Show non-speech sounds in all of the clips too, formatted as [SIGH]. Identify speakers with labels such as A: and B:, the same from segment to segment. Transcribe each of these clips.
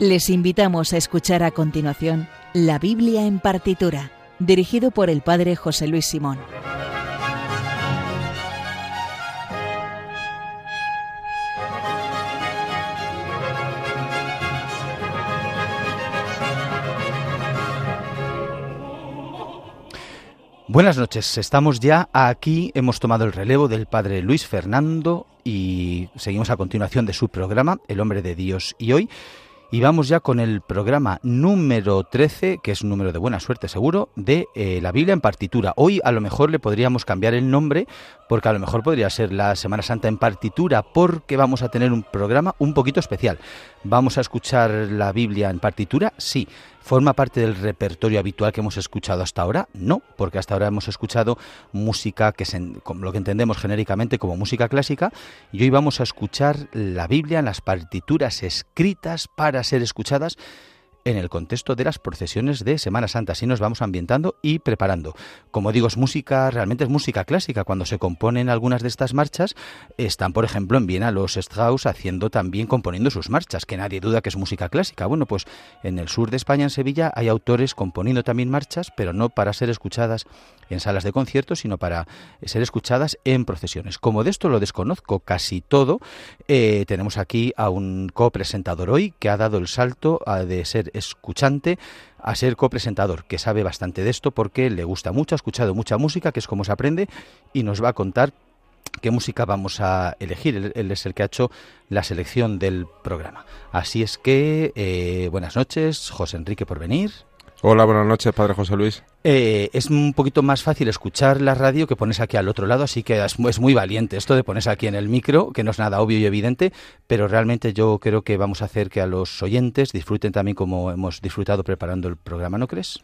A: Les invitamos a escuchar a continuación La Biblia en partitura, dirigido por el Padre José Luis Simón.
B: Buenas noches, estamos ya aquí, hemos tomado el relevo del Padre Luis Fernando y seguimos a continuación de su programa, El hombre de Dios. Y hoy y vamos ya con el programa número 13, que es un número de buena suerte seguro, de eh, la Biblia en partitura. Hoy a lo mejor le podríamos cambiar el nombre, porque a lo mejor podría ser la Semana Santa en partitura, porque vamos a tener un programa un poquito especial. ¿Vamos a escuchar la Biblia en partitura? Sí. ¿Forma parte del repertorio habitual que hemos escuchado hasta ahora? No, porque hasta ahora hemos escuchado música que es lo que entendemos genéricamente como música clásica y hoy vamos a escuchar la Biblia en las partituras escritas para ser escuchadas en el contexto de las procesiones de Semana Santa. Así nos vamos ambientando y preparando. Como digo, es música, realmente es música clásica. Cuando se componen algunas de estas marchas, están, por ejemplo, en Viena los Strauss haciendo también, componiendo sus marchas, que nadie duda que es música clásica. Bueno, pues en el sur de España, en Sevilla, hay autores componiendo también marchas, pero no para ser escuchadas en salas de conciertos, sino para ser escuchadas en procesiones. Como de esto lo desconozco casi todo, eh, tenemos aquí a un copresentador hoy que ha dado el salto a de ser escuchante a ser copresentador, que sabe bastante de esto porque le gusta mucho, ha escuchado mucha música, que es como se aprende, y nos va a contar qué música vamos a elegir. Él, es el que ha hecho la selección del programa. Así es que, eh, buenas noches, José Enrique por venir.
C: Hola, buenas noches, Padre José Luis.
B: Eh, es un poquito más fácil escuchar la radio que pones aquí al otro lado, así que es, muy valiente esto de ponerse aquí en el micro, que no es nada obvio y evidente, pero realmente yo creo que vamos a hacer que a los oyentes disfruten también como hemos disfrutado preparando el programa, ¿no crees?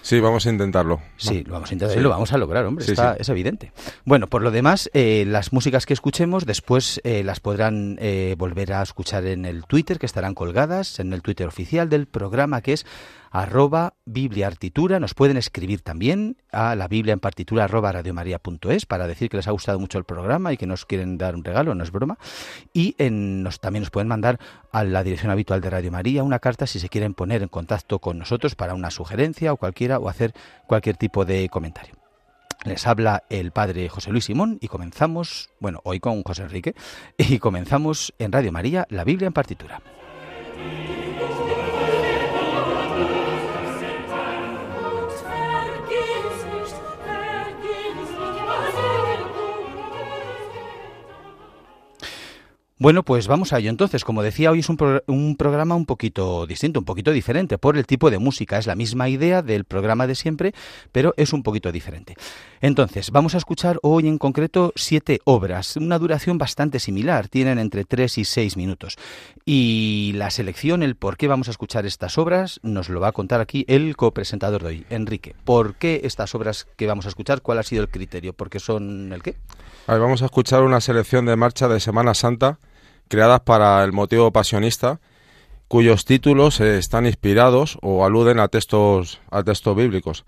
C: Sí, vamos a intentarlo.
B: Sí, lo vamos a intentar y lo vamos a lograr, hombre, es evidente. Bueno, por lo demás, eh, las músicas que escuchemos después eh, las podrán volver a escuchar en el Twitter, que estarán colgadas en el Twitter oficial del programa, que es arroba Biblia Artitura. Nos pueden escribir también a la Biblia en partitura arroba radiomaria.es para decir que les ha gustado mucho el programa y que nos quieren dar un regalo, no es broma. Y en, nos, también nos pueden mandar a la dirección habitual de Radio María una carta si se quieren poner en contacto con nosotros para una sugerencia o cualquiera o hacer cualquier tipo de comentario. Les habla el padre José Luis Simón y comenzamos, bueno, hoy con José Enrique, y comenzamos en Radio María la Biblia en partitura. Bueno, pues vamos a ello. Entonces, como decía, hoy es un, un, programa un poquito distinto, un poquito diferente por el tipo de música. Es la misma idea del programa de siempre, pero es un poquito diferente. Entonces, vamos a escuchar hoy en concreto siete obras, una duración bastante similar, tienen entre tres y seis minutos. Y la selección, el por qué vamos a escuchar estas obras, nos lo va a contar aquí el copresentador de hoy, Enrique. ¿Por qué estas obras que vamos a escuchar? ¿Cuál ha sido el criterio? ¿Por qué son el qué?
C: vamos a escuchar una selección de marcha de Semana Santa creadas para el motivo pasionista, cuyos títulos están inspirados o aluden a textos, a textos bíblicos.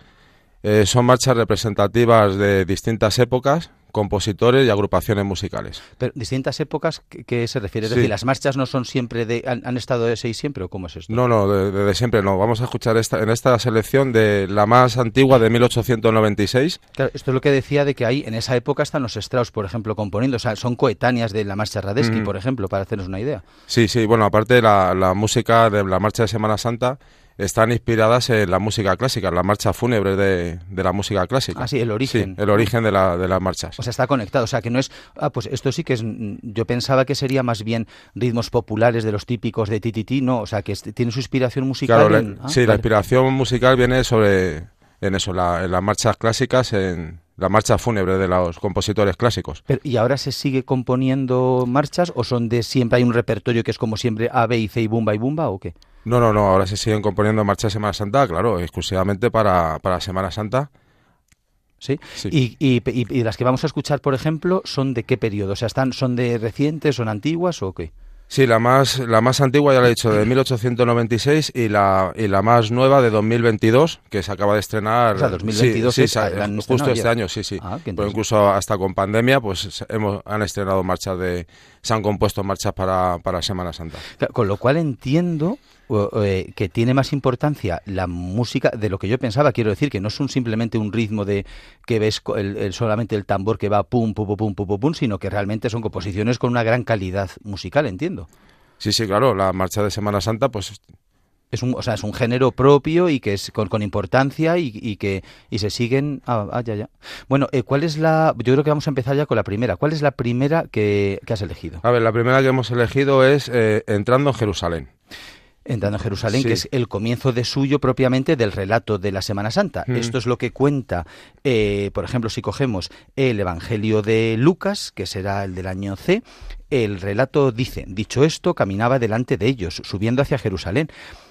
C: Eh, son marchas representativas de distintas épocas, compositores y agrupaciones musicales.
B: Pero distintas épocas, ¿qué, se refiere? Es decir, ¿las marchas no son siempre de, han, estado de seis siempre o cómo es esto?
C: No, no, de, siempre no. Vamos a escuchar esta, en esta selección de la más antigua de 1896.
B: Claro, esto es lo que decía de que ahí en esa época están los Strauss, por ejemplo, componiendo, o sea, son coetáneas de la marcha Radesky, mm. por ejemplo, para hacernos una idea.
C: Sí, sí, bueno, aparte la, la música de la marcha de Semana Santa están inspiradas en la música clásica, en la marcha fúnebre de, de la música clásica.
B: Ah, sí, el origen.
C: el origen de, la, de las marchas.
B: O sea, está conectado. O sea, que no es. Ah, pues esto sí que es. Yo pensaba que sería más bien ritmos populares de los típicos de TTT, no. O sea, que tiene su inspiración musical.
C: Claro, ah, sí, la inspiración musical viene sobre. En eso, la, en las marchas clásicas, en la marcha fúnebre de los compositores clásicos.
B: ¿Y ahora se sigue componiendo marchas o son de siempre hay un repertorio que es como siempre A, B y C y Bumba y Bumba o qué?
C: No, no, no, ahora se siguen componiendo marchas de Semana Santa, claro, exclusivamente para, para Semana Santa.
B: ¿Sí? Y, y, las que vamos a escuchar, por ejemplo, son de qué periodo? O sea, están, ¿son de recientes, son antiguas o qué?
C: Sí, la más, la más antigua ya la he dicho, de 1896 y la, y la más nueva de 2022, que se acaba de estrenar.
B: O sea, 2022 sí,
C: justo este año, sí, sí. Ah, Pero incluso hasta con pandemia, pues hemos, han estrenado marchas de, se han compuesto marchas para, para Semana Santa.
B: Con lo cual entiendo eh, que tiene más importancia la música de lo que yo pensaba. Quiero decir que no es un, simplemente un ritmo de que ves el, solamente el tambor que va pum, pum, pum, pum, pum, pum, sino que realmente son composiciones con una gran calidad musical, entiendo.
C: Sí, sí, claro. La marcha de Semana Santa, pues
B: es un, o sea, es un género propio y que es con, con importancia y, que y se siguen. Ah, ah ya, ya. Bueno, eh, ¿cuál es la? Yo creo que vamos a empezar ya con la primera. ¿Cuál es la primera que, has elegido?
C: A ver, la primera que hemos elegido es eh, entrando en Jerusalén.
B: Entrando en Jerusalén, que es el comienzo de suyo propiamente del relato de la Semana Santa. Mm. Esto es lo que cuenta, eh, por ejemplo, si cogemos el Evangelio de Lucas, que será el del año C, el relato dice, dicho esto, caminaba delante de ellos, subiendo hacia Jerusalén.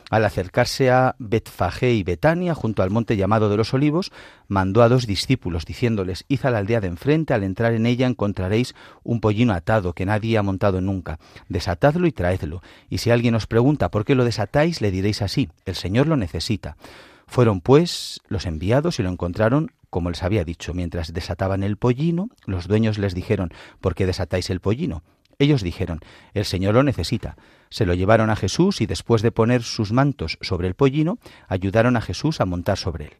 B: Al acercarse a Betfagé y Betania, junto al monte llamado de los Olivos, mandó a dos discípulos, diciéndoles, Id a la aldea de enfrente, al entrar en ella encontraréis un pollino atado que nadie ha montado nunca. Desatadlo y traedlo. Y si alguien os pregunta por qué lo desatáis, le diréis así, el Señor lo necesita. Fueron pues los enviados y lo encontraron como les había dicho. Mientras desataban el pollino, los dueños les dijeron, ¿por qué desatáis el pollino? Ellos dijeron, el Señor lo necesita. Se lo llevaron a Jesús y después de poner sus mantos sobre el pollino, ayudaron a Jesús a montar sobre él.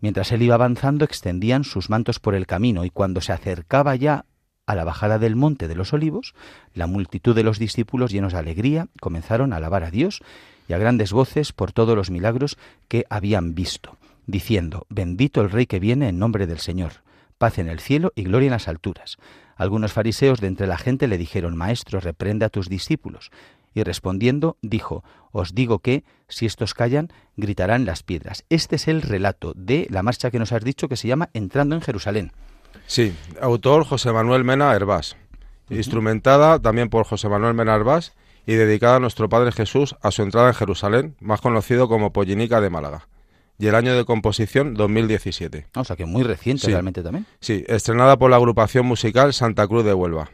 B: Mientras él iba avanzando, extendían sus mantos por el camino y cuando se acercaba ya a la bajada del monte de los olivos, la multitud de los discípulos, llenos de alegría, comenzaron a alabar a Dios y a grandes voces por todos los milagros que habían visto, diciendo, Bendito el Rey que viene en nombre del Señor, paz en el cielo y gloria en las alturas. Algunos fariseos de entre la gente le dijeron, Maestro, reprende a tus discípulos. Y respondiendo, dijo, Os digo que, si estos callan, gritarán las piedras. Este es el relato de la marcha que nos has dicho que se llama Entrando en Jerusalén.
C: Sí, autor José Manuel Mena Herbás. Instrumentada también por José Manuel Mena Herbás y dedicada a nuestro Padre Jesús a su entrada en Jerusalén, más conocido como Pollinica de Málaga y el año de composición 2017.
B: Ah, o sea que muy reciente realmente también.
C: Sí, estrenada por la agrupación musical Santa Cruz de Huelva.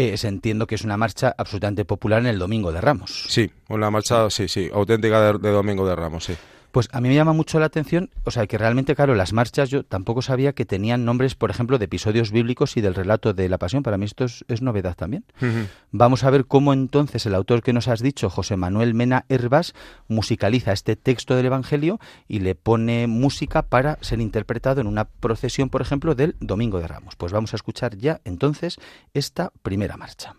B: Eh, entiendo que es una marcha absolutamente popular en el Domingo de Ramos.
C: Sí, una marcha, sí, sí, auténtica de Domingo de Ramos, sí.
B: Pues a mí me llama mucho la atención, o sea, que realmente, claro, las marchas yo tampoco sabía que tenían nombres, por ejemplo, de episodios bíblicos y del relato de la pasión. Para mí esto es, novedad también. Vamos a ver cómo entonces el autor que nos has dicho, José Manuel Mena Herbas, musicaliza este texto del Evangelio y le pone música para ser interpretado en una procesión, por ejemplo, del Domingo de Ramos. Pues vamos a escuchar ya entonces esta primera marcha.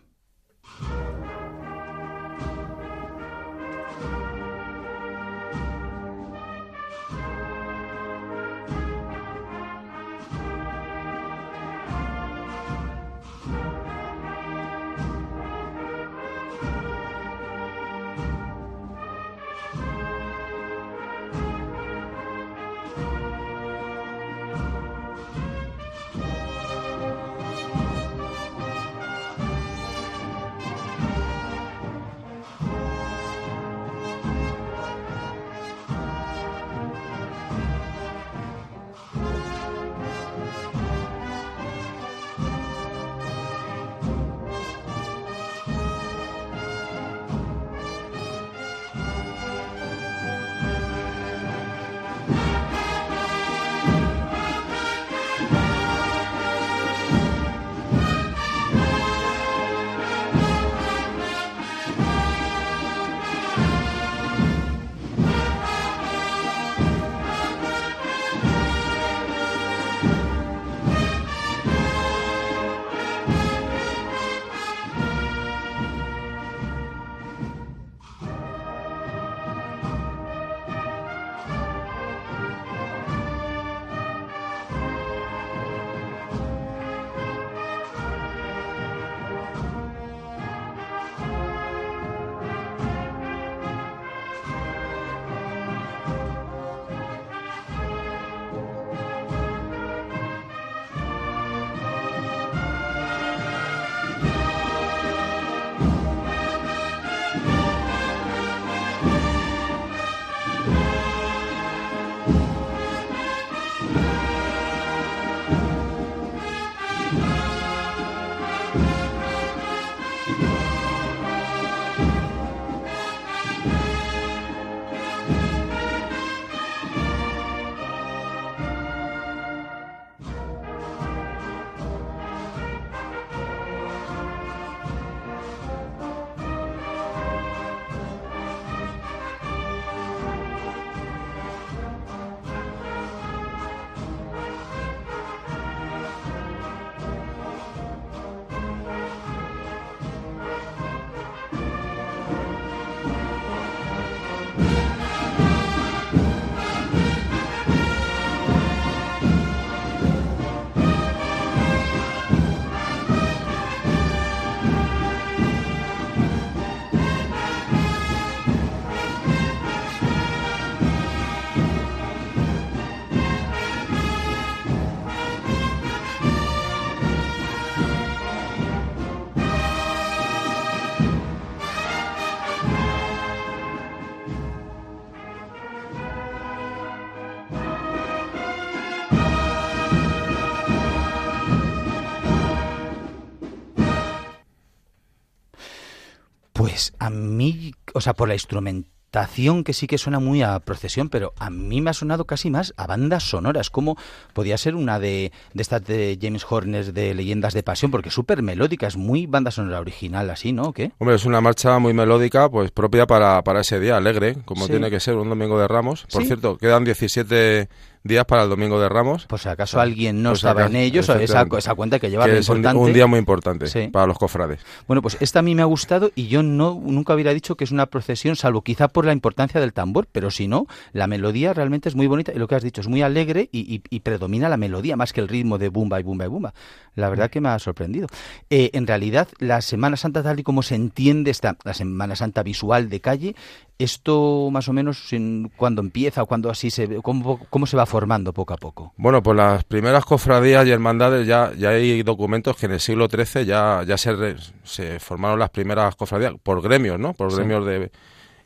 B: O sea, por la instrumentación que sí que suena muy a procesión, pero a mí me ha sonado casi más a bandas sonoras, como podía ser una de, de estas de James Horner de Leyendas de Pasión, porque es súper melódica, es muy banda sonora original, así, ¿no? ¿Qué?
C: Hombre, es una marcha muy melódica, pues propia para, para ese día, alegre, como
B: Sí.
C: tiene que ser, un domingo de Ramos. Por
B: Sí.
C: cierto, quedan 17 días para el domingo de Ramos.
B: Por si acaso alguien no
C: si
B: estaba
C: acaso,
B: en ellos, esa, esa cuenta que
C: que es un,
B: importante.
C: un día muy importante
B: Sí.
C: para los cofrades.
B: Bueno, pues esta a mí me ha gustado y yo no nunca hubiera dicho que es una procesión, salvo quizá por la importancia del tambor, pero si no, la melodía realmente es muy bonita y lo que has dicho es muy alegre y, y- y predomina la melodía más que el ritmo de bumba y bumba y bumba. La verdad que me ha sorprendido. Eh, en realidad, la Semana Santa, tal y como se entiende esta, la Semana Santa visual de calle, esto más o menos en- cuando empieza o cuando así se ve, cómo, cómo se va formando poco a poco.
C: Bueno, pues las primeras cofradías y hermandades ya, ya hay documentos que en el siglo XIII ya, ya se, re- se formaron las primeras cofradías por gremios, ¿no? Por
B: Sí.
C: gremios de,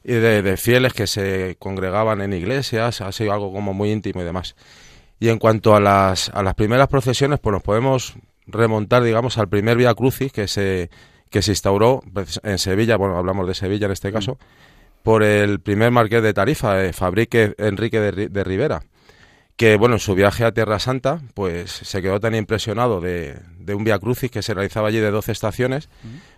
C: y de, de fieles que se congregaban en iglesias, ha sido algo como muy íntimo y demás. Y en cuanto a las, a las primeras procesiones, pues nos podemos remontar, digamos, al primer Via Crucis que se, que se instauró en Sevilla, bueno, hablamos de Sevilla en este caso, por el primer marqués de Tarifa, eh, Fabrique Enrique de, Ri- de Rivera que bueno, en su viaje a Tierra Santa, pues se quedó tan impresionado de, de un Via Crucis que se realizaba allí de 12 estaciones,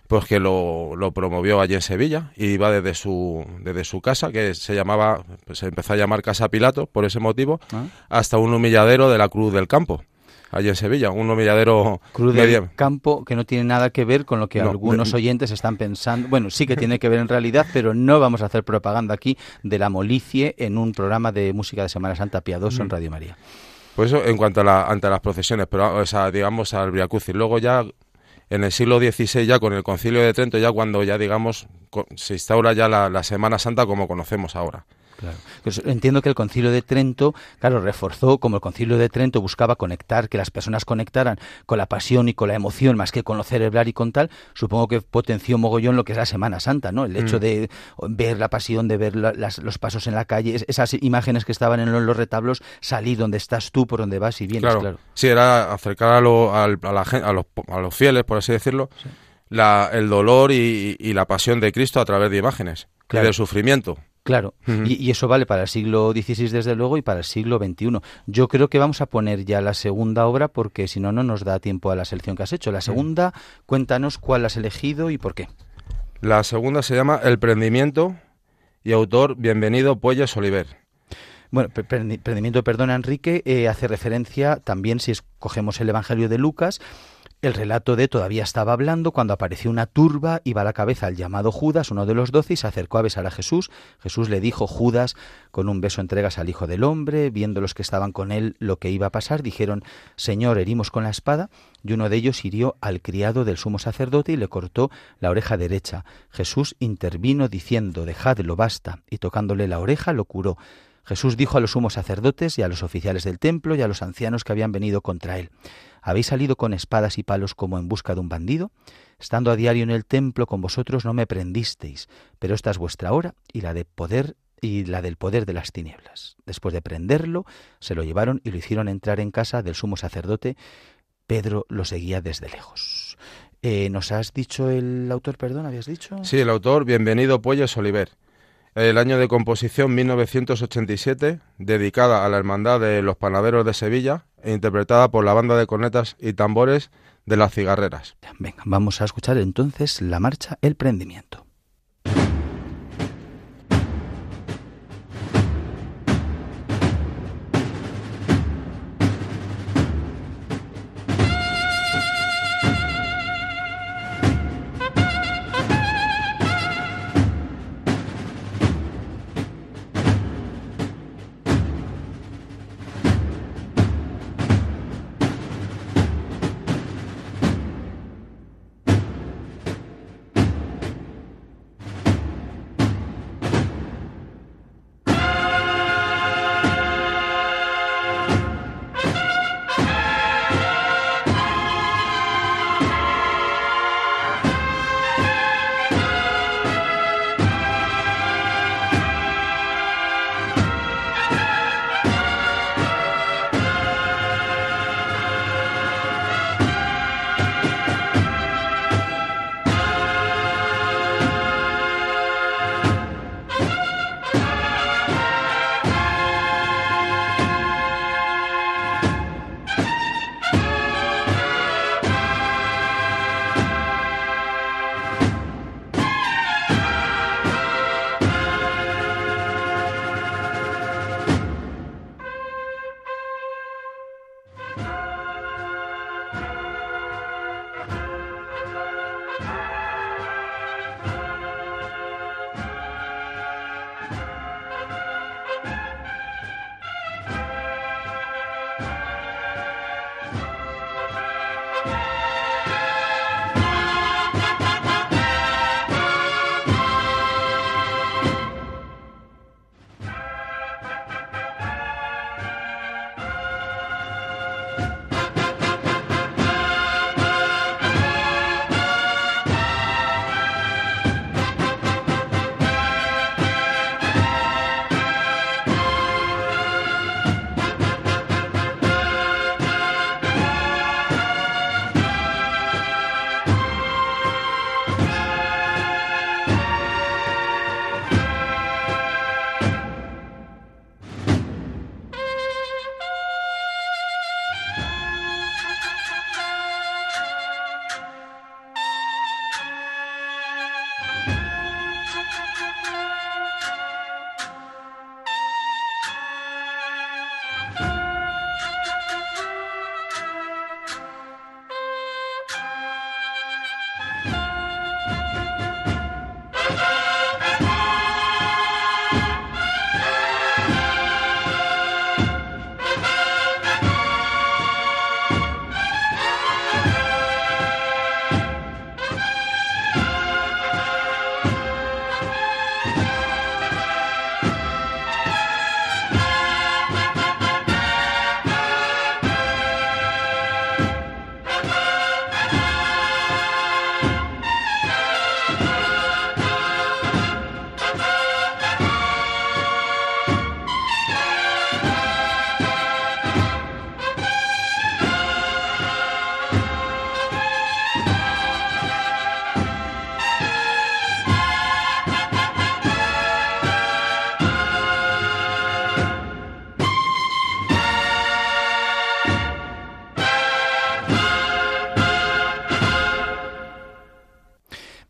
C: pues que lo, lo promovió allí en Sevilla y iba desde su, desde su casa, que se llamaba, pues se empezó a llamar Casa Pilato por ese motivo,
B: Ah.
C: hasta un humilladero de la Cruz del Campo, allí en Sevilla, un humilladero
B: Cruz del Campo, que no tiene nada que ver con lo que
C: No,
B: algunos
C: de-
B: oyentes están pensando. Bueno, sí que tiene que ver en realidad, pero no vamos a hacer propaganda aquí de la molicie en un programa de música de Semana Santa piadoso en Radio María.
C: Pues eso en cuanto a, la, ante las procesiones, pero o sea, digamos al Crucis. Luego ya en el siglo XVI, ya con el Concilio de Trento, ya cuando ya digamos se instaura ya la, la Semana Santa como conocemos ahora.
B: Claro. Pues entiendo que el Concilio de Trento, claro, reforzó, como el Concilio de Trento buscaba conectar, que las personas conectaran con la pasión y con la emoción, más que con lo cerebral y con tal, supongo que potenció mogollón lo que es la Semana Santa, ¿no? El hecho
C: Mm.
B: de ver la pasión, de ver la- las- los pasos en la calle, es- esas imágenes que estaban en los, los retablos, salir donde estás tú, por donde vas y vienes,
C: Claro,
B: claro.
C: sí, era acercar a, lo- al- a la gen- a los, a los fieles, por así decirlo, la, el dolor y, y la pasión de Cristo a través de imágenes
B: Claro.
C: y del sufrimiento.
B: Claro, y, y eso vale para el siglo XVI desde luego y para el siglo XXI. Yo creo que vamos a poner ya la segunda obra porque si no, no nos da tiempo a la selección que has hecho. La segunda, cuéntanos cuál has elegido y por qué.
C: La segunda se llama El Prendimiento y autor Bienvenido Puelles Oliver.
B: Bueno, pre- prendi- Prendimiento, perdona Enrique, eh, hace referencia también, si escogemos el Evangelio de Lucas, el relato de todavía estaba hablando cuando apareció una turba, iba a la cabeza al llamado Judas, uno de los doce, y se acercó a besar a Jesús. Jesús le dijo, Judas, con un beso entregas al Hijo del Hombre. Viendo los que estaban con él lo que iba a pasar, dijeron, Señor, herimos con la espada. Y uno de ellos hirió al criado del sumo sacerdote y le cortó la oreja derecha. Jesús intervino diciendo, Dejadlo, basta, y tocándole la oreja lo curó. Jesús dijo a los sumos sacerdotes y a los oficiales del templo y a los ancianos que habían venido contra él, ¿habéis salido con espadas y palos como en busca de un bandido? Estando a diario en el templo con vosotros no me prendisteis, pero esta es vuestra hora y la de poder y la del poder de las tinieblas. Después de prenderlo, se lo llevaron y lo hicieron entrar en casa del sumo sacerdote. Pedro lo seguía desde lejos. Eh, ¿Nos has dicho el autor, perdón, habías dicho?
C: Sí, el autor Bienvenido Puelles Oliver. El año de composición 1987, dedicada a la Hermandad de los Panaderos de Sevilla e interpretada por la banda de cornetas y tambores de las cigarreras.
B: Venga, vamos a escuchar entonces la marcha El Prendimiento.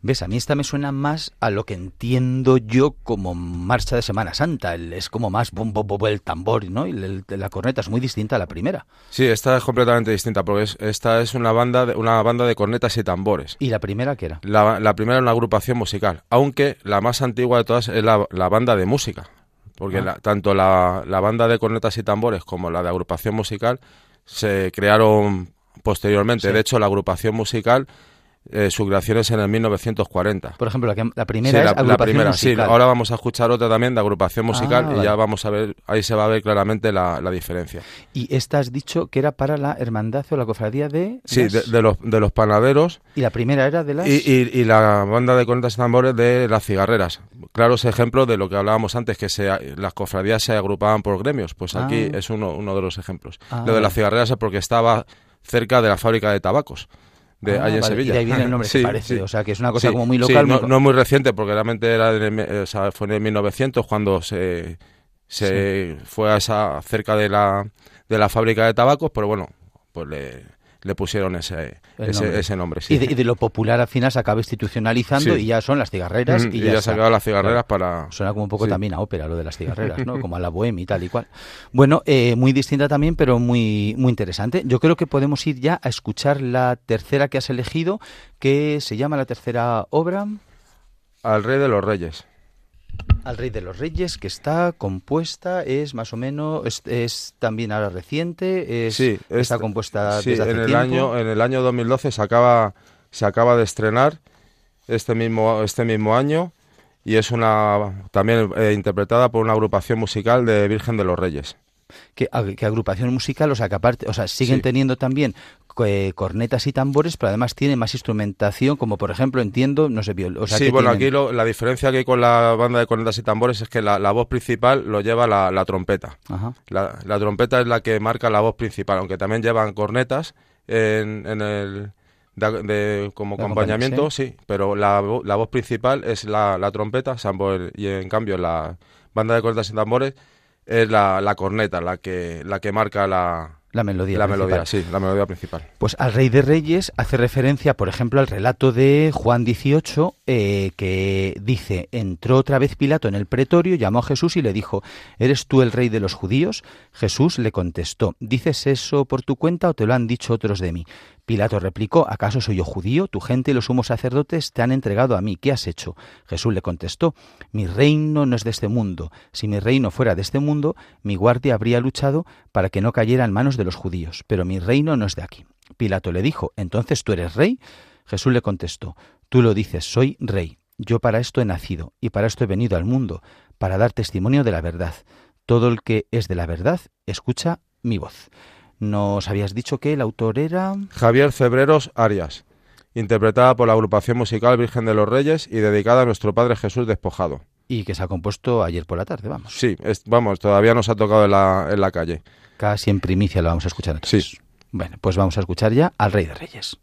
B: Ves, a mí esta me suena más a lo que entiendo yo como marcha de Semana Santa. es como más bom, bom, bom, el tambor, ¿no? Y la corneta es muy distinta a la primera.
C: Sí, esta es completamente distinta porque esta es una banda, de, una banda de cornetas y tambores.
B: ¿Y la primera qué era?
C: La, primera era una agrupación musical, aunque la más antigua de todas es la, banda de música. Porque ah. tanto la, la banda de cornetas y tambores como la de agrupación musical se crearon posteriormente. De hecho, la agrupación musical eh, su creación es en el 1940.
B: Por ejemplo, la, primera es agrupación musical.
C: Sí, ahora vamos a escuchar otra también de agrupación ah, musical y ya vamos a ver, ahí se va a ver claramente la, diferencia.
B: Y esta has dicho que era para la hermandad o la cofradía de...
C: Sí, de, los, de los panaderos.
B: Y la primera era de las...
C: Y, y, la banda de cornetas y tambores de las cigarreras. Claros ejemplos de lo que hablábamos antes, que se, las cofradías se agrupaban por gremios. Pues aquí ah. es uno, uno de los ejemplos. lo de las cigarreras es porque estaba cerca de la fábrica de tabacos de ah, en Sevilla.
B: Y ahí viene el nombre, [LAUGHS] sí, parece. O sea, que es una cosa como muy local.
C: No, no, muy reciente, porque realmente era fue en el 1900 cuando se, se fue a esa cerca de la, de la fábrica de tabacos, pero bueno, pues le, le pusieron ese, ese nombre.
B: y, de, lo popular al final se acaba institucionalizando y ya son las cigarreras. y,
C: ya, se han las cigarreras para...
B: Suena como un poco también a ópera lo de las [LAUGHS] cigarreras, ¿no? como a la bohemia y tal y cual. Bueno, eh, muy distinta también, pero muy, muy interesante. Yo creo que podemos ir ya a escuchar la tercera que has elegido, que se llama la tercera obra.
C: Al Rey de los Reyes
B: al Rey de los Reyes, que está compuesta, es más o menos, es, también ahora reciente, es, sí, está compuesta desde hace
C: en
B: el
C: año En el año 2012 se acaba, se acaba de estrenar este mismo, este mismo año y es una también eh, interpretada por una agrupación musical de Virgen de los Reyes.
B: ¿Qué, agrupación musical, o sea, que aparte, o sea, siguen teniendo también eh, cornetas y tambores, pero además tiene más instrumentación, como por ejemplo, entiendo, no sé, o
C: Sí, bueno, aquí la diferencia que hay con la banda de cornetas y tambores es que la, voz principal lo lleva la, trompeta. La, trompeta es la que marca la voz principal, aunque también llevan cornetas en, el... De, como acompañamiento, ¿sí? pero la, voz principal es la, trompeta, y en cambio la banda de cornetas y tambores es la, corneta la que, la que marca la,
B: la melodía.
C: La melodía, sí, la melodía principal.
B: Pues al Rey de Reyes hace referencia, por ejemplo, al relato de Juan 18, eh, que dice, entró otra vez Pilato en el pretorio, llamó a Jesús y le dijo, ¿eres tú el rey de los judíos? Jesús le contestó, ¿dices eso por tu cuenta o te lo han dicho otros de mí? Pilato replicó, ¿acaso soy yo judío? Tu gente y los sumos sacerdotes te han entregado a mí. ¿Qué has hecho? Jesús le contestó, mi reino no es de este mundo. Si mi reino fuera de este mundo, mi guardia habría luchado para que no cayera en manos de los judíos, pero mi reino no es de aquí. Pilato le dijo, ¿entonces tú eres rey? Jesús le contestó, tú lo dices, soy rey. Yo para esto he nacido y para esto he venido al mundo, para dar testimonio de la verdad. Todo el que es de la verdad, escucha mi voz. Nos habías dicho que el autor era...
C: Javier Cebreros Arias, interpretada por la agrupación musical Virgen de los Reyes y dedicada a nuestro Padre Jesús despojado.
B: Y que se ha compuesto ayer por la tarde, vamos.
C: Sí, vamos, todavía nos ha tocado en la, en la calle.
B: Casi en primicia lo vamos a escuchar entonces. Sí. Bueno, pues vamos a escuchar ya al Rey de Reyes.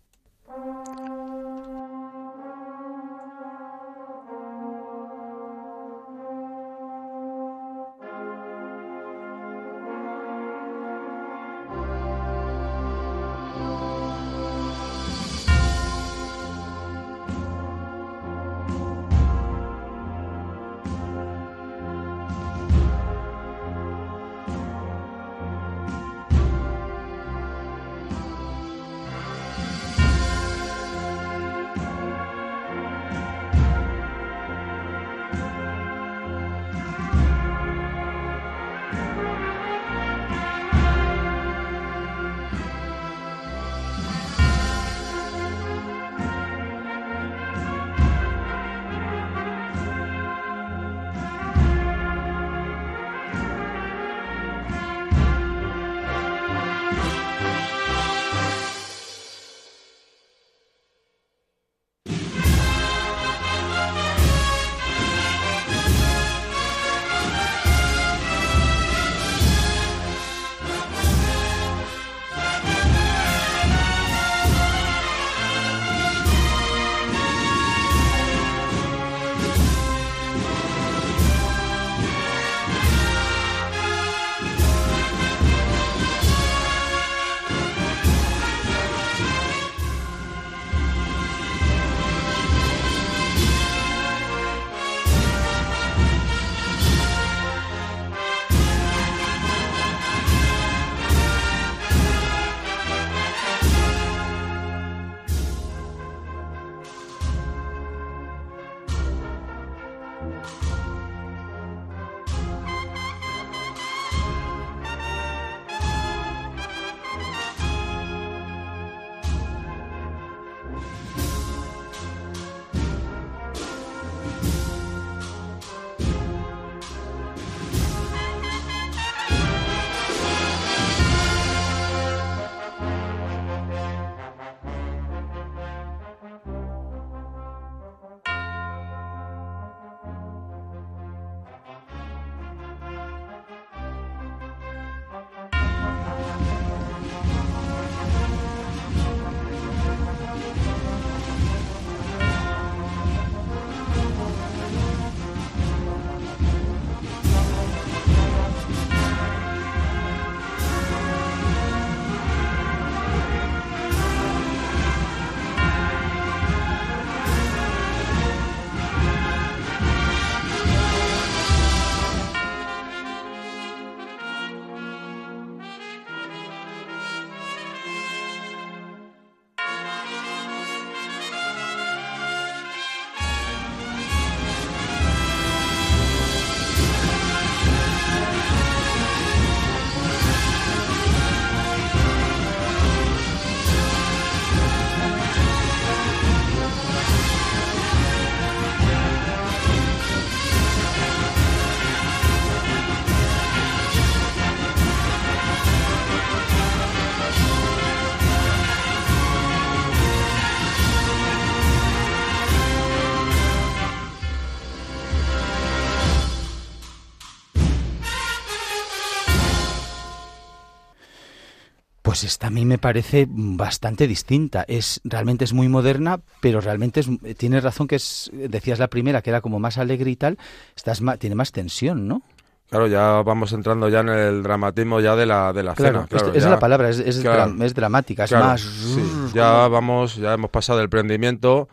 B: Pues esta a mí me parece bastante distinta. Es realmente es muy moderna, pero realmente es, tienes razón que es decías la primera que era como más alegre y tal. Esta tiene más tensión, ¿no?
C: Claro, ya vamos entrando ya en el dramatismo ya de la de la cena.
B: Claro, es la palabra, es, es, dramática, es más.
C: ya vamos, ya hemos pasado del prendimiento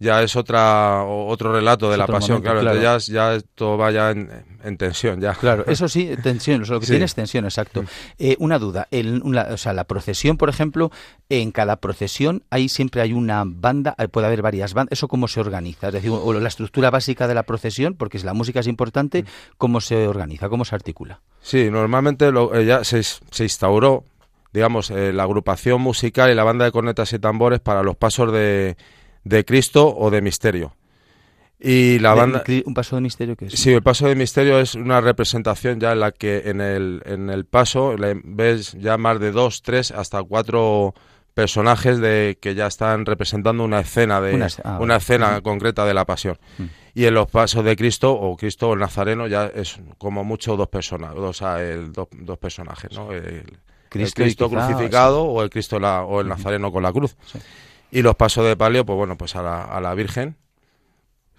C: ya es otra otro relato de la pasión, claro, ya, ya esto va ya en, tensión, ya.
B: Claro, eso sí, [LAUGHS] tensión, lo que tiene es tensión, exacto. Eh, una duda, el, o sea, la procesión, por ejemplo, en cada procesión ahí siempre hay una banda, eh, puede haber varias bandas, ¿eso cómo se organiza? Es decir, o la estructura básica de la procesión, porque si la música es importante. ¿cómo se organiza, cómo se articula?
C: Sí, normalmente lo, eh, ya se, se instauró, digamos, la agrupación musical y la banda de cornetas y tambores para los pasos de de Cristo o de misterio. Y la banda...
B: ¿Un paso de misterio que es?
C: Sí, el paso de misterio es una representación ya en la que en el, en el paso ves ya más de dos, tres, hasta cuatro personajes de que ya están representando una escena de una, ah, escena concreta de la pasión. Mm. Y en los pasos de Cristo o Cristo o el Nazareno ya es como mucho dos personas, dos, el, dos, personajes, ¿no? El, Cristo, crucificado o el Cristo o el Nazareno con la cruz. Y los pasos de palio, pues bueno, pues a la, a la Virgen.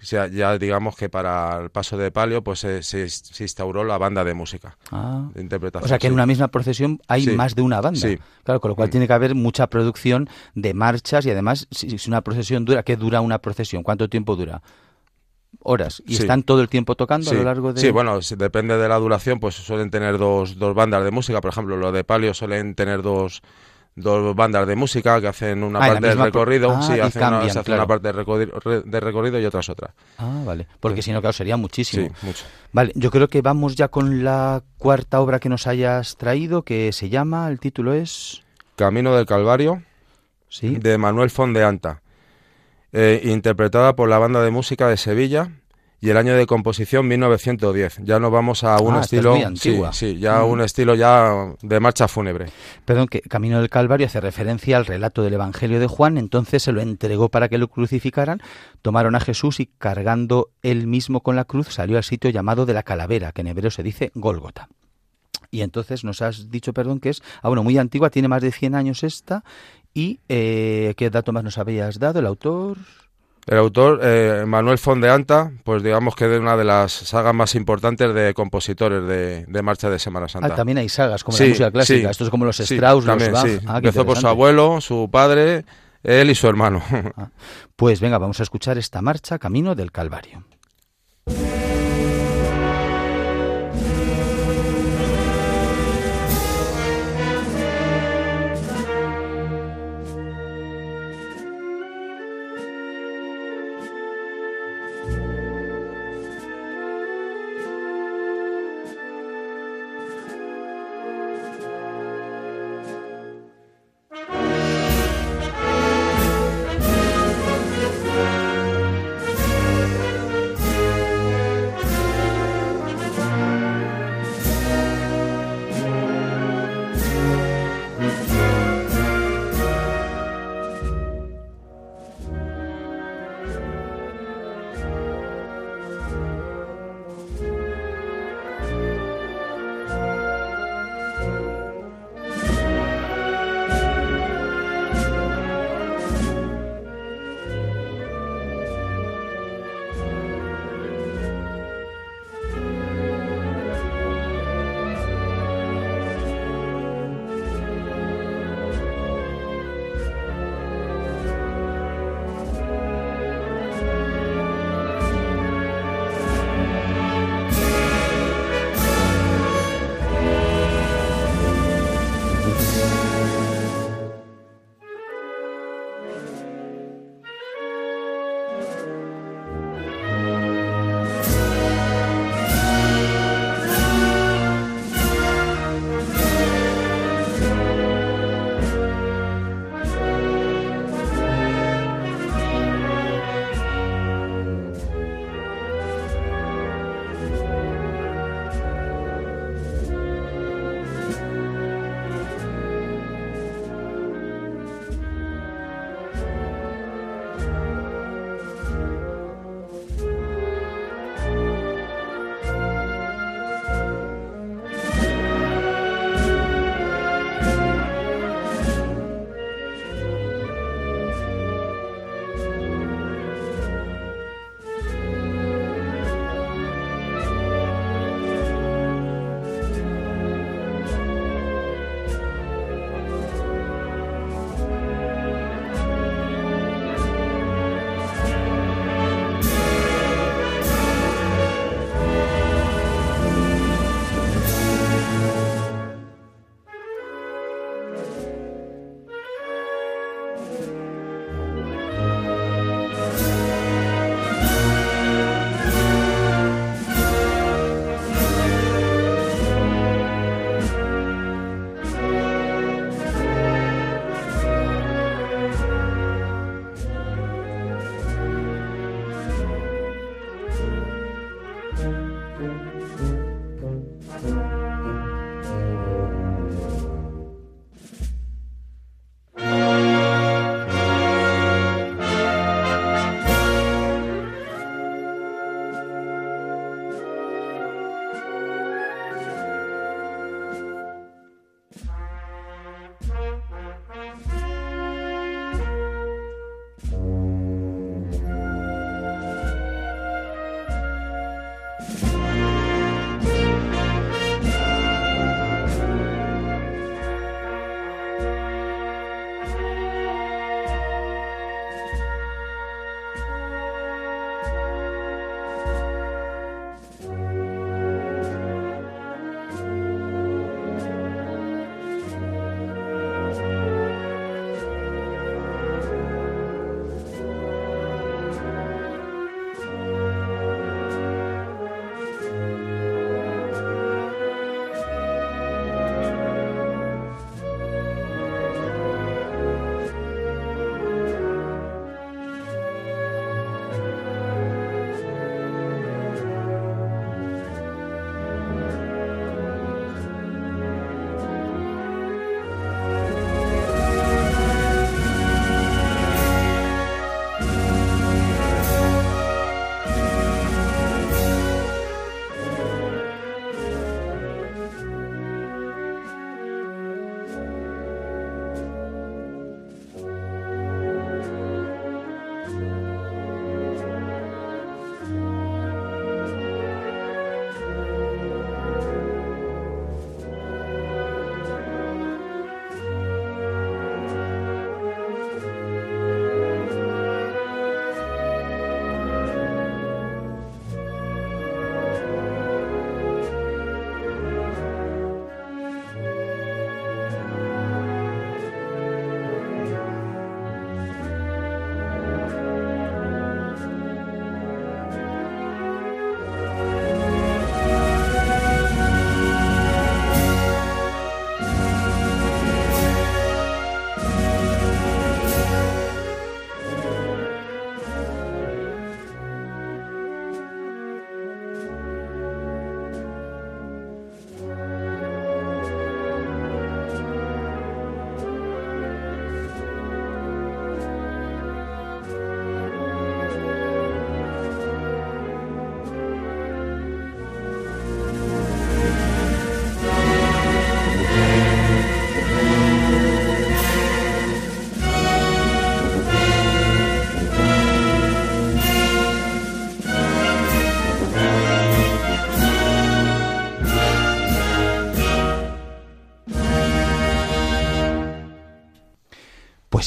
C: O sea, ya digamos que para el paso de palio pues se, se, instauró la banda de música,
B: ah. de interpretación. O sea que en una misma procesión hay más de una banda. Sí. Claro, con lo cual mm. tiene que haber mucha producción de marchas y además si, una procesión dura, ¿qué dura una procesión? ¿Cuánto tiempo dura? horas y están todo el tiempo tocando a lo largo de
C: sí bueno depende de la duración pues suelen tener dos, dos bandas de música por ejemplo los de palio suelen tener dos dos bandas de música que hacen una ah, parte del recorrido, ah, sí, hacen una, parte de recorrido, y otras otra.
B: Ah, vale, porque si no, claro, sería muchísimo.
C: Sí, mucho.
B: Vale, yo creo que vamos ya con la cuarta obra que nos hayas traído, que se llama, el título es...
C: Camino del Calvario,
B: ¿Sí?
C: de Manuel Fondeanta, eh, interpretada por la banda de música de Sevilla, y el año de composición 1910. Ya nos vamos a un ah, estilo, sí, sí, ya mm. un estilo ya de marcha fúnebre.
B: Perdón, que Camino del Calvario hace referencia al relato del Evangelio de Juan, entonces se lo entregó para que lo crucificaran, tomaron a Jesús y cargando él mismo con la cruz salió al sitio llamado de la calavera, que en hebreo se dice Gólgota. Y entonces nos has dicho, perdón, que es, ah, bueno, muy antigua, tiene más de 100 años esta, y eh, ¿qué dato más nos habías dado? ¿El autor?
C: El autor, eh, Manuel Fondeanta, pues digamos que es una de las sagas más importantes de compositores de, marcha de Semana Santa.
B: Ah, también hay sagas, como la música clásica. Esto es como los Strauss,
C: también,
B: los Bach.
C: Sí. Ah, Empezó por su abuelo, su padre, él y su hermano.
B: Ah, pues venga, vamos a escuchar esta marcha, Camino del Calvario.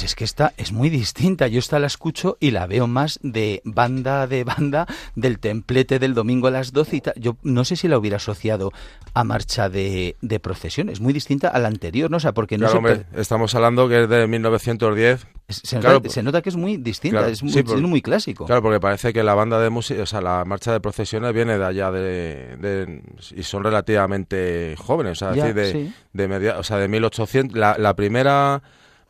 B: Pues es que esta es muy distinta. Yo esta la escucho y la veo más de banda de banda del templete del domingo a las 12 y tal. Yo no sé si la hubiera asociado a marcha de, de procesión. Es muy distinta a la anterior, ¿no? O sea, porque no
C: Claro, hombre, estamos hablando que es de 1910.
B: se,
C: claro,
B: nota, se nota que es muy distinta,
C: claro,
B: es, muy,
C: sí, por-
B: es muy clásico.
C: Claro, porque parece que la banda de música, o sea, la marcha de procesiones viene de allá de, de- y son relativamente jóvenes, o sea,
B: Ya,
C: decir, de,
B: sí.
C: de media- o sea, de 1800. La, la primera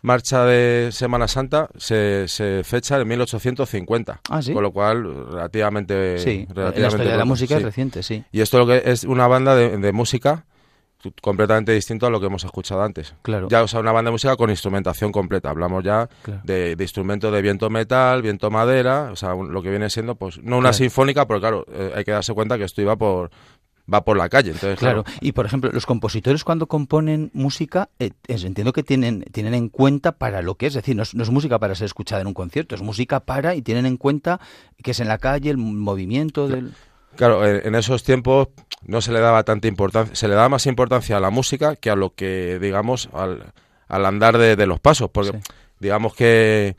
C: marcha de Semana Santa se, se fecha en 1850,
B: Ah, ¿sí?
C: con lo cual relativamente,
B: Sí, en la
C: relativamente
B: historia de la música es reciente, sí.
C: Y esto lo que es una banda de, de música completamente distinto a lo que hemos escuchado antes.
B: Claro.
C: Ya, o sea, una banda de música con instrumentación completa. Hablamos ya
B: Claro.
C: de, de instrumentos de viento metal, viento madera, o sea, un- lo que viene siendo, pues, no una
B: Claro.
C: sinfónica, pero claro, eh, hay que darse cuenta que esto iba por va por la calle. Entonces,
B: Claro,
C: claro,
B: y por ejemplo, los compositores cuando componen música, eh, es- entiendo que tienen, tienen en cuenta para lo que es, es decir, no es, no es música para ser escuchada en un concierto, es música para y tienen en cuenta que es en la calle, el movimiento del...
C: claro, en, en esos tiempos no se le daba tanta importancia, se le daba más importancia a la música que a lo que, digamos, al, al andar de, de los pasos, porque
B: Sí.
C: digamos que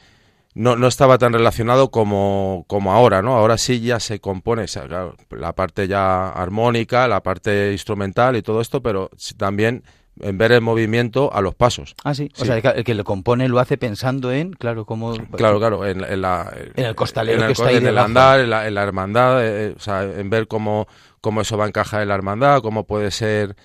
C: no, no estaba tan relacionado como, como ahora, ¿no? Ahora sí ya se compone, o sea, claro, la parte ya armónica, la parte instrumental y todo esto, pero también en ver el movimiento a los pasos.
B: Ah, sí. O sea, el que- lo compone lo hace pensando en, claro, cómo...
C: Claro, claro, en, en la,
B: En el costalero
C: en el,
B: que está
C: co-
B: ahí
C: en el andar, en la, en la hermandad, eh, eh, o sea, en ver cómo, cómo eso va a encajar en la hermandad, cómo puede ser,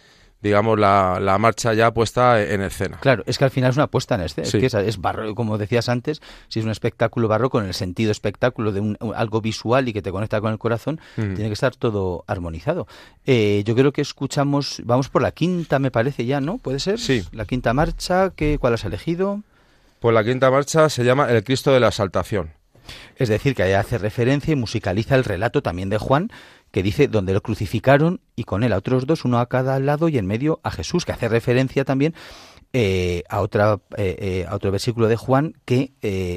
C: digamos, la, la marcha ya puesta en escena.
B: Claro, es que al final es una puesta en escena,
C: Sí.
B: es que es, es barro, como decías antes, si es un espectáculo barroco en el sentido espectáculo de un, algo visual y que te conecta con el corazón,
C: Ujú.
B: tiene que estar todo armonizado. Eh, yo creo que escuchamos, vamos por la quinta, me parece ya, ¿no? ¿Puede ser?
C: Sí.
B: La quinta marcha, ¿qué, ¿cuál has elegido?
C: Pues la quinta marcha se llama El Cristo de la Exaltación.
B: Es decir, que ahí hace referencia y musicaliza el relato también de Juan, que dice donde lo crucificaron y con él a otros dos, uno a cada lado y en medio a Jesús, que hace referencia también eh, a, otra, eh, eh, a otro versículo de Juan que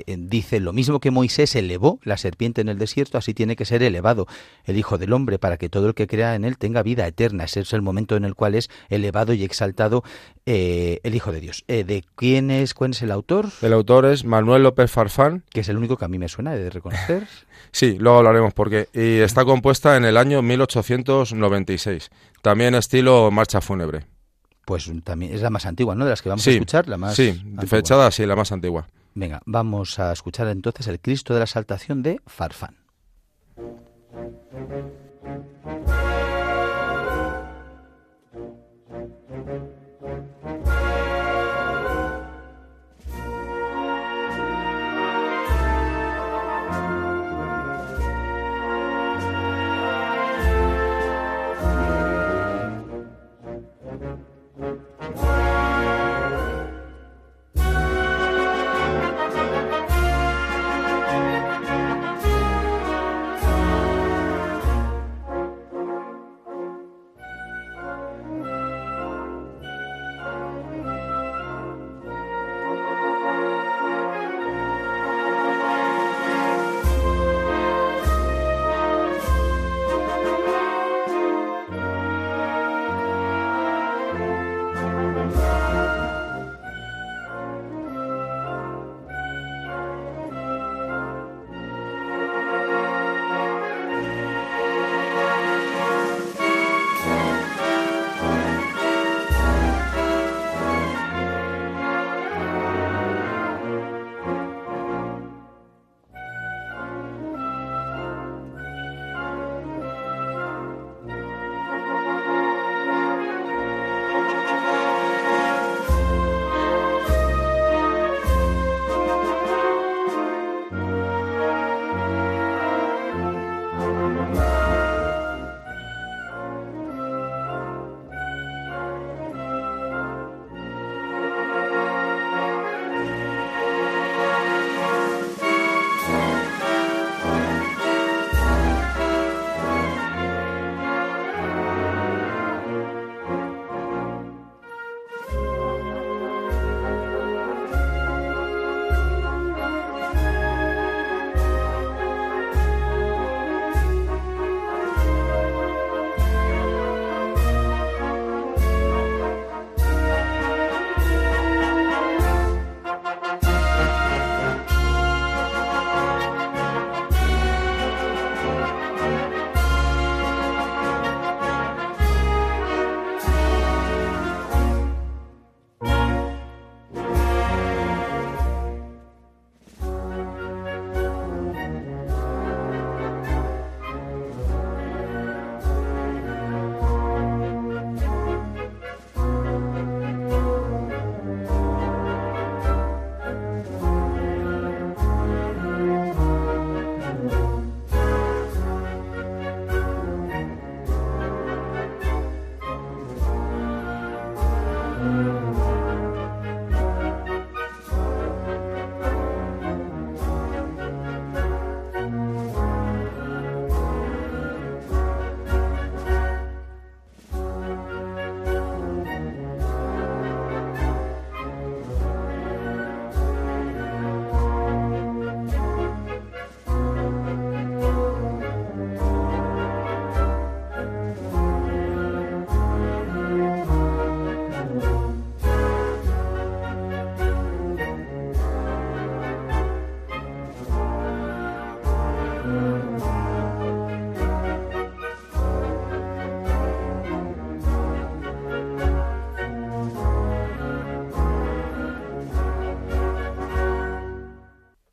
B: dice lo mismo que Moisés elevó la serpiente en el desierto, así tiene que ser elevado el Hijo del Hombre para que todo el que crea en él tenga vida eterna. Ese es el momento en el cual es elevado y exaltado el Hijo de Dios. ¿De quién es, cuál es el autor?
C: El autor es Manuel López Farfán.
B: Que es el único que a mí me suena de reconocer. [LAUGHS]
C: Sí, luego hablaremos por qué. Y está compuesta en el año 1896. También estilo marcha fúnebre
B: pues también es la más antigua, ¿no? De las que vamos
C: sí,
B: a escuchar, la más.
C: Sí, fechada, sí, la más antigua.
B: Venga, vamos a escuchar entonces el Cristo de la Saltación de Farfán.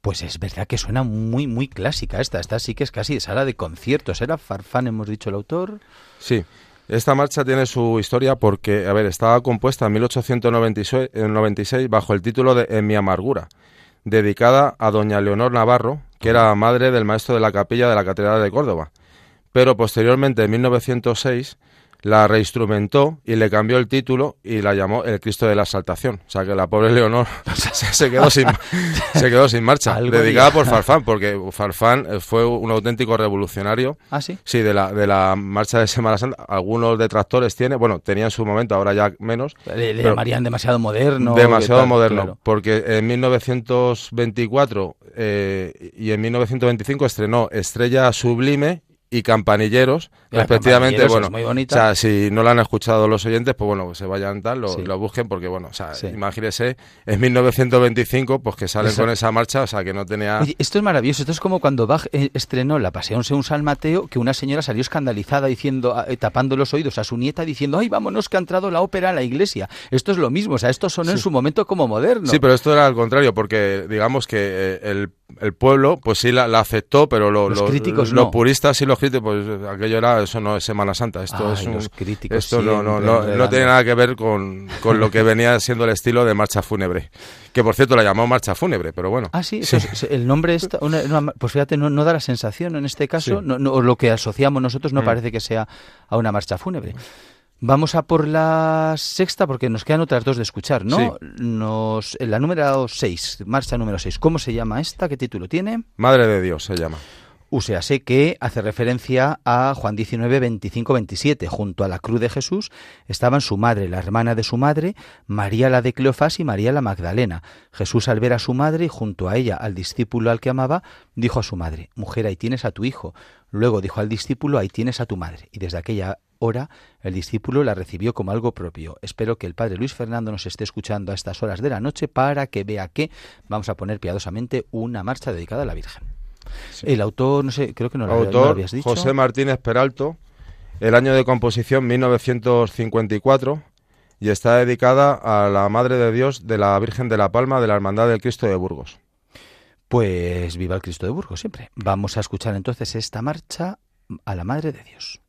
B: Pues es verdad que suena muy, muy clásica esta. Esta sí que es casi de sala de conciertos. ¿Era Farfán, hemos dicho el autor?
C: Sí. Esta marcha tiene su historia porque, a ver, estaba compuesta en 1896 bajo el título de En mi amargura, dedicada a doña Leonor Navarro, que era madre del maestro de la capilla de la Catedral de Córdoba. Pero posteriormente, en 1906, la reinstrumentó y le cambió el título y la llamó El Cristo de la Exaltación. O sea que la pobre Leonor [LAUGHS] se, quedó sin, se quedó sin marcha, dedicada por Farfán, porque Farfán eh, fue un auténtico revolucionario.
B: ¿Ah, sí?
C: Sí, de la, de la marcha de Semana Santa. Algunos detractores tiene, bueno, tenía en su momento, ahora ya menos.
B: Le, llamarían demasiado moderno.
C: Demasiado moderno, porque en 1924 eh, y en 1925 estrenó Estrella Sublime y Campanilleros, respectivamente. bueno, o sea, si no lo han escuchado los oyentes, pues bueno, se vayan tal, lo, lo busquen, porque bueno, o sea, imagínese, en 1925, pues que salen con esa marcha, o sea, que no tenía.
B: esto es maravilloso, esto es como cuando Bach eh, estrenó La Pasión según San Mateo, que una señora salió escandalizada diciendo, eh, tapando los oídos a su nieta, diciendo, ay, vámonos, que ha entrado la ópera a la iglesia. Esto es lo mismo, o sea, esto son en su momento como moderno.
C: Sí, pero esto era al contrario, porque digamos que eh, el, el, pueblo, pues sí la, aceptó, pero los, críticos los puristas sí los pues aquello era, eso no es Semana Santa, esto es un, esto no, no, no, tiene nada que ver con, con, lo que venía siendo el estilo de marcha fúnebre, que por cierto la llamó marcha fúnebre, pero bueno.
B: Ah, sí, el nombre está, pues fíjate, no, da la sensación en este caso, no, lo que asociamos nosotros no mm. parece que sea a una marcha fúnebre. Vamos a por la sexta porque nos quedan otras dos de escuchar, ¿no? Nos, la número 6, marcha número 6. ¿Cómo se llama esta? ¿Qué título tiene?
C: Madre de Dios se llama.
B: Uséase que hace referencia a Juan 19, 25, 27. Junto a la cruz de Jesús estaban su madre, la hermana de su madre, María la de Cleofás y María la Magdalena. Jesús al ver a su madre y junto a ella al discípulo al que amaba, dijo a su madre, Mujer, ahí tienes a tu hijo. Luego dijo al discípulo, ahí tienes a tu madre. Y desde aquella hora el discípulo la recibió como algo propio. Espero que el padre Luis Fernando nos esté escuchando a estas horas de la noche para que vea que vamos a poner piadosamente una marcha dedicada a la Virgen. El autor, no sé, creo que no lo,
C: autor,
B: habías dicho.
C: José Martínez Peralto, el año de composición 1954 y está dedicada a la Madre de Dios de la Virgen de la Palma de la Hermandad del Cristo de Burgos.
B: Pues viva el Cristo de Burgos siempre. Vamos a escuchar entonces esta marcha a la Madre de Dios.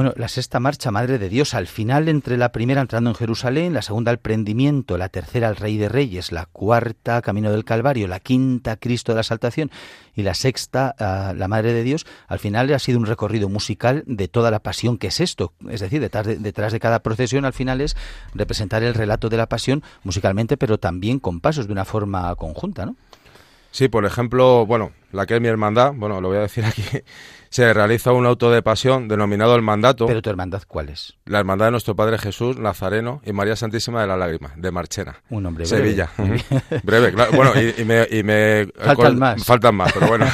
B: Bueno, la sexta marcha, Madre de Dios, al final entre la primera entrando en Jerusalén, la segunda el prendimiento, la tercera el Rey de Reyes, la cuarta Camino del Calvario, la quinta Cristo de la Saltación y la sexta ah, la Madre de Dios, al final ha sido un recorrido musical de toda la pasión que es esto. Es decir, detrás de, detrás de cada procesión al final es representar el relato de la pasión musicalmente, pero también con pasos de una forma conjunta, ¿no?
C: Sí, por ejemplo, bueno, la que es mi hermandad, bueno, lo voy a decir [LAUGHS] aquí, se realiza un auto de pasión denominado el mandato.
B: ¿Pero tu hermandad cuál es?
C: La hermandad de nuestro Padre Jesús, Nazareno y María Santísima de la Lágrima, de Marchena.
B: Un nombre
C: breve. Sevilla. [LAUGHS] breve, claro. Bueno, y, me... Y me [LAUGHS]
B: faltan más.
C: Faltan más, pero bueno.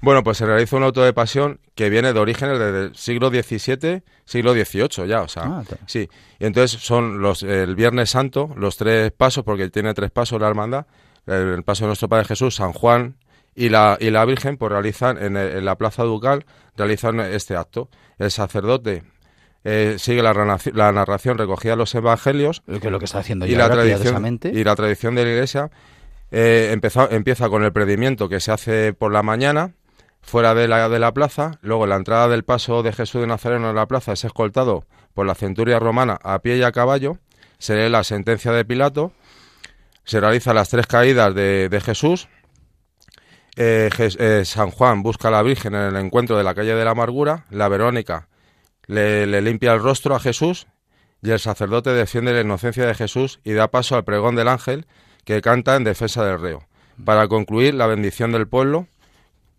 C: bueno, pues se realiza un auto de pasión que viene de orígenes del siglo XVII, siglo XVIII ya, o sea, ah, sí. Y entonces son los el Viernes Santo, los tres pasos, porque tiene tres pasos la hermandad, el paso de nuestro Padre Jesús, San Juan y la, y la Virgen, pues realizan en, la Plaza Ducal, realizan este acto. El sacerdote eh, sigue la, la, narración recogida en los evangelios.
B: Que es lo que está haciendo
C: y la tradición Y la tradición de la Iglesia eh, empieza con el predimiento que se hace por la mañana, fuera de la, de la plaza. Luego, la entrada del paso de Jesús de Nazareno en la plaza es escoltado por la centuria romana a pie y a caballo. Se lee la sentencia de Pilato se realizan las tres caídas de, Jesús. Eh, eh, San Juan busca a la Virgen en el encuentro de la calle de la Amargura. La Verónica le, limpia el rostro a Jesús y el sacerdote defiende la inocencia de Jesús y da paso al pregón del ángel que canta en defensa del reo. Para concluir, la bendición del pueblo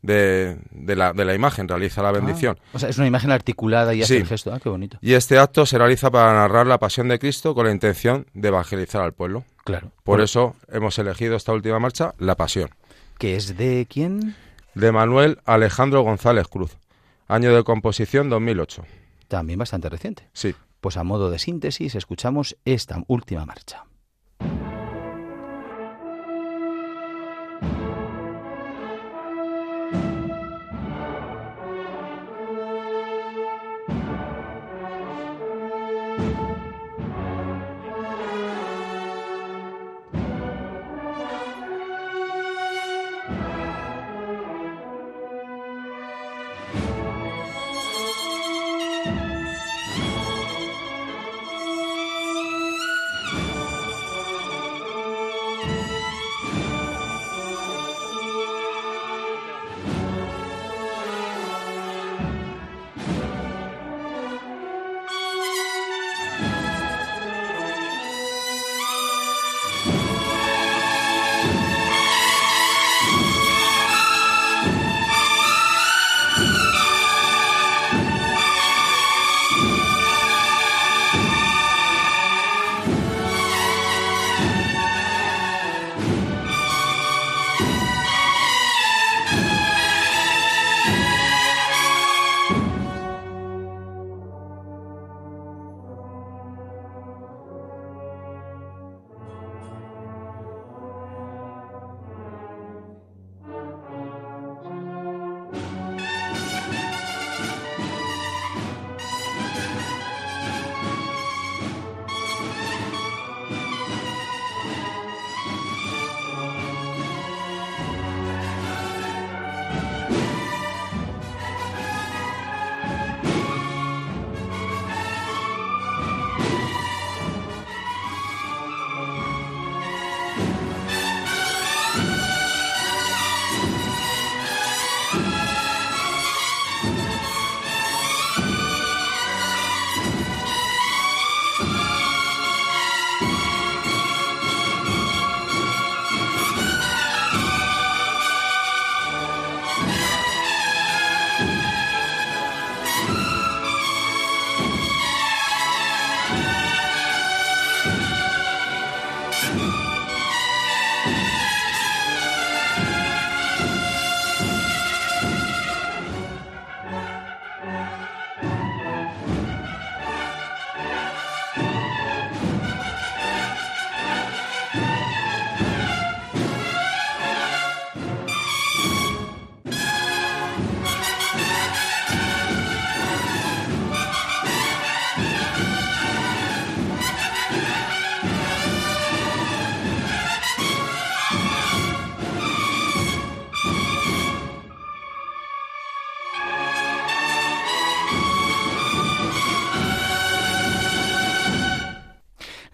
C: de, la, de la, imagen, realiza la ah, bendición.
B: o sea, es una imagen articulada y hace el gesto. Ah, qué bonito.
C: Y este acto se realiza para narrar la pasión de Cristo con la intención de evangelizar al pueblo.
B: Claro.
C: Por eso hemos elegido esta última marcha, La Pasión.
B: ¿Que es de quién?
C: De Manuel Alejandro González Cruz. Año de composición 2008.
B: También bastante reciente.
C: Sí.
B: Pues a modo de síntesis escuchamos esta última marcha.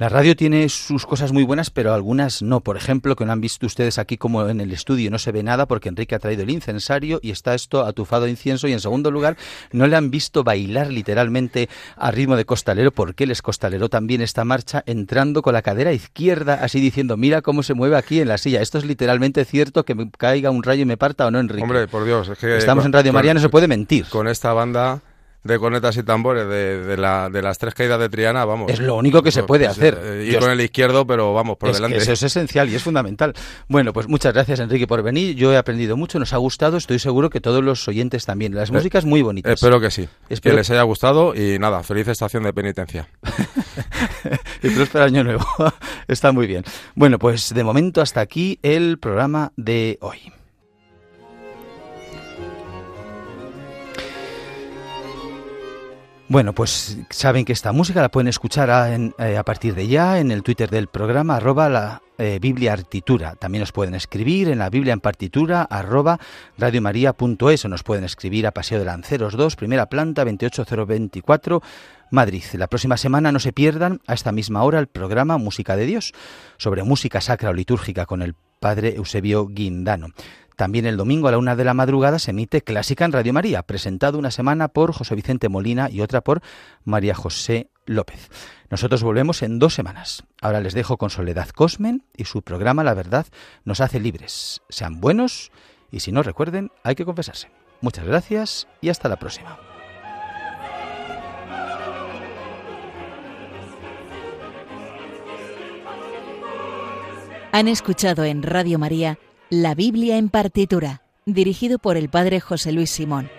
B: La radio tiene sus cosas muy buenas, pero algunas no. Por ejemplo, que no han visto ustedes aquí como en el estudio no se ve nada porque Enrique ha traído el incensario y está esto atufado de incienso. Y en segundo lugar, no le han visto bailar literalmente a ritmo de costalero porque él es costalero también esta marcha entrando con la cadera izquierda, así diciendo, mira cómo se mueve aquí en la silla. Esto es literalmente cierto que me caiga un rayo y me parta o no, Enrique.
C: Hombre, por Dios, es que
B: estamos en Radio María, no se puede mentir.
C: Con esta banda de conetas y tambores de, la, de las tres caídas de Triana, vamos.
B: Es lo único que se puede pues, hacer.
C: Eh, ir con el izquierdo, pero vamos, por delante.
B: eso es esencial y es fundamental. Bueno, pues muchas gracias, Enrique, por venir. Yo he aprendido mucho, nos ha gustado, estoy seguro que todos los oyentes también. Las eh, músicas muy bonitas.
C: Espero que sí. Espero... Que les haya gustado y nada, feliz estación de penitencia. [LAUGHS]
B: y próspero año nuevo. [LAUGHS] Está muy bien. Bueno, pues de momento hasta aquí el programa de hoy. Bueno, pues saben que esta música la pueden escuchar a, eh, a partir de ya en el Twitter del programa, arroba la eh, Biblia Artitura. También nos pueden escribir en la Biblia en partitura, arroba radiomaria.es o nos pueden escribir a Paseo de Lanceros 2, primera planta, 28024, Madrid. La próxima semana no se pierdan a esta misma hora el programa Música de Dios, sobre música sacra o litúrgica con el padre Eusebio Guindano. También el domingo a la una de la madrugada se emite Clásica en Radio María, presentado una semana por José Vicente Molina y otra por María José López. Nosotros volvemos en dos semanas. Ahora les dejo con Soledad Cosmen y su programa La Verdad nos hace libres. Sean buenos y si no recuerden, hay que confesarse. Muchas gracias y hasta la próxima.
A: Han escuchado en Radio María la Biblia en partitura, dirigido por el Padre José Luis Simón.